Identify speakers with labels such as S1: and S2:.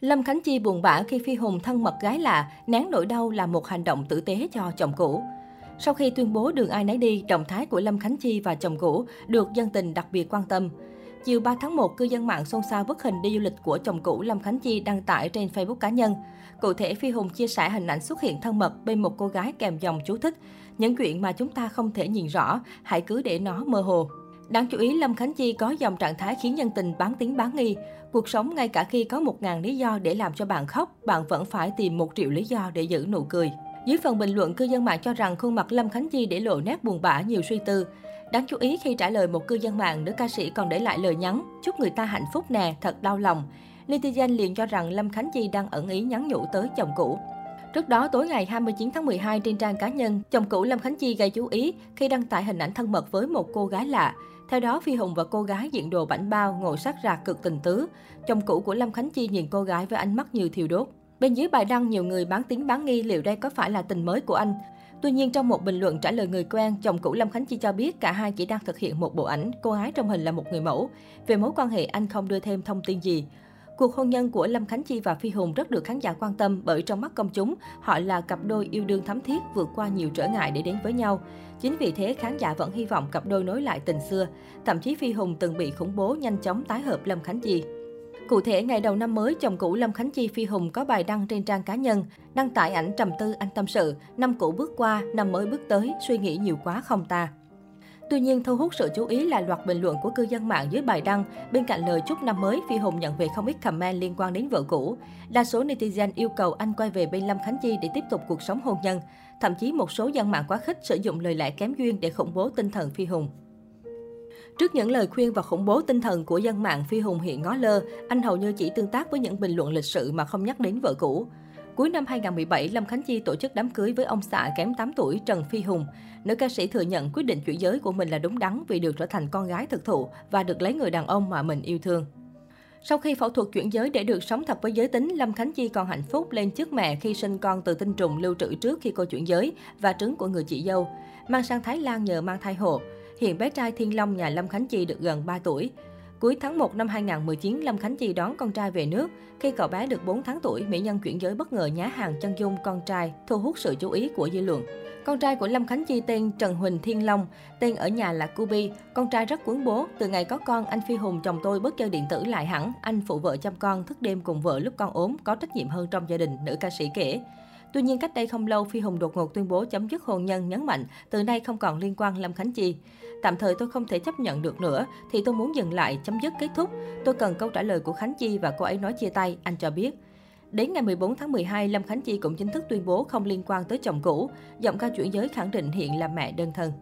S1: Lâm Khánh Chi buồn bã khi Phi Hùng thân mật gái lạ, nén nỗi đau là một hành động tử tế cho chồng cũ. Sau khi tuyên bố đường ai nấy đi, động thái của Lâm Khánh Chi và chồng cũ được dân tình đặc biệt quan tâm. Chiều 3 tháng 1, cư dân mạng xôn xao bức hình đi du lịch của chồng cũ Lâm Khánh Chi đăng tải trên Facebook cá nhân. Cụ thể, Phi Hùng chia sẻ hình ảnh xuất hiện thân mật bên một cô gái kèm dòng chú thích. Những chuyện mà chúng ta không thể nhìn rõ, hãy cứ để nó mơ hồ. Đáng chú ý, Lâm Khánh Chi có dòng trạng thái khiến nhân tình bán tiếng bán nghi. Cuộc sống ngay cả khi có 1.000 lý do để làm cho bạn khóc, bạn vẫn phải tìm một triệu lý do để giữ nụ cười. Dưới phần bình luận, cư dân mạng cho rằng khuôn mặt Lâm Khánh Chi để lộ nét buồn bã nhiều suy tư. Đáng chú ý khi trả lời một cư dân mạng, nữ ca sĩ còn để lại lời nhắn chúc người ta hạnh phúc nè, thật đau lòng. Netizen liền cho rằng Lâm Khánh Chi đang ẩn ý nhắn nhủ tới chồng cũ. Trước đó, tối ngày 29 tháng 12 trên trang cá nhân, chồng cũ Lâm Khánh Chi gây chú ý khi đăng tải hình ảnh thân mật với một cô gái lạ. Theo đó, Phi Hùng và cô gái diện đồ bảnh bao, ngồi sát rạc cực tình tứ. Chồng cũ của Lâm Khánh Chi nhìn cô gái với ánh mắt như thiêu đốt. Bên dưới bài đăng, nhiều người bán tiếng bán nghi liệu đây có phải là tình mới của anh. Tuy nhiên, trong một bình luận trả lời người quen, chồng cũ Lâm Khánh Chi cho biết cả hai chỉ đang thực hiện một bộ ảnh, cô gái trong hình là một người mẫu. Về mối quan hệ, anh không đưa thêm thông tin gì. Cuộc hôn nhân của Lâm Khánh Chi và Phi Hùng rất được khán giả quan tâm bởi trong mắt công chúng, họ là cặp đôi yêu đương thắm thiết vượt qua nhiều trở ngại để đến với nhau. Chính vì thế, khán giả vẫn hy vọng cặp đôi nối lại tình xưa. Thậm chí Phi Hùng từng bị khủng bố nhanh chóng tái hợp Lâm Khánh Chi. Cụ thể, ngày đầu năm mới, chồng cũ Lâm Khánh Chi Phi Hùng có bài đăng trên trang cá nhân, đăng tải ảnh trầm tư anh tâm sự, năm cũ bước qua, năm mới bước tới, suy nghĩ nhiều quá không ta. Tuy nhiên, thu hút sự chú ý là loạt bình luận của cư dân mạng dưới bài đăng. Bên cạnh lời chúc năm mới, Phi Hùng nhận về không ít comment liên quan đến vợ cũ. Đa số netizen yêu cầu anh quay về bên Lâm Khánh Chi để tiếp tục cuộc sống hôn nhân. Thậm chí một số dân mạng quá khích sử dụng lời lẽ kém duyên để khủng bố tinh thần Phi Hùng. Trước những lời khuyên và khủng bố tinh thần của dân mạng Phi Hùng hiện ngó lơ, anh hầu như chỉ tương tác với những bình luận lịch sự mà không nhắc đến vợ cũ. Cuối năm 2017, Lâm Khánh Chi tổ chức đám cưới với ông xã kém 8 tuổi Trần Phi Hùng. Nữ ca sĩ thừa nhận quyết định chuyển giới của mình là đúng đắn vì được trở thành con gái thực thụ và được lấy người đàn ông mà mình yêu thương. Sau khi phẫu thuật chuyển giới để được sống thật với giới tính, Lâm Khánh Chi còn hạnh phúc lên trước mẹ khi sinh con từ tinh trùng lưu trữ trước khi cô chuyển giới và trứng của người chị dâu. Mang sang Thái Lan nhờ mang thai hộ. Hiện bé trai Thiên Long nhà Lâm Khánh Chi được gần 3 tuổi. Cuối tháng 1 năm 2019, Lâm Khánh Chi đón con trai về nước. Khi cậu bé được 4 tháng tuổi, mỹ nhân chuyển giới bất ngờ nhá hàng chân dung con trai, thu hút sự chú ý của dư luận. Con trai của Lâm Khánh Chi tên Trần Huỳnh Thiên Long, tên ở nhà là Cubi. Con trai rất cuốn bố, từ ngày có con, anh Phi Hùng chồng tôi bớt chơi điện tử lại hẳn. Anh phụ vợ chăm con, thức đêm cùng vợ lúc con ốm, có trách nhiệm hơn trong gia đình, nữ ca sĩ kể. Tuy nhiên, cách đây không lâu, Phi Hùng đột ngột tuyên bố chấm dứt hôn nhân, nhấn mạnh từ nay không còn liên quan Lâm Khánh Chi. Tạm thời tôi không thể chấp nhận được nữa, thì tôi muốn dừng lại, chấm dứt kết thúc. Tôi cần câu trả lời của Khánh Chi và cô ấy nói chia tay, anh cho biết. Đến ngày 14 tháng 12, Lâm Khánh Chi cũng chính thức tuyên bố không liên quan tới chồng cũ. Giọng ca chuyển giới khẳng định hiện là mẹ đơn thân.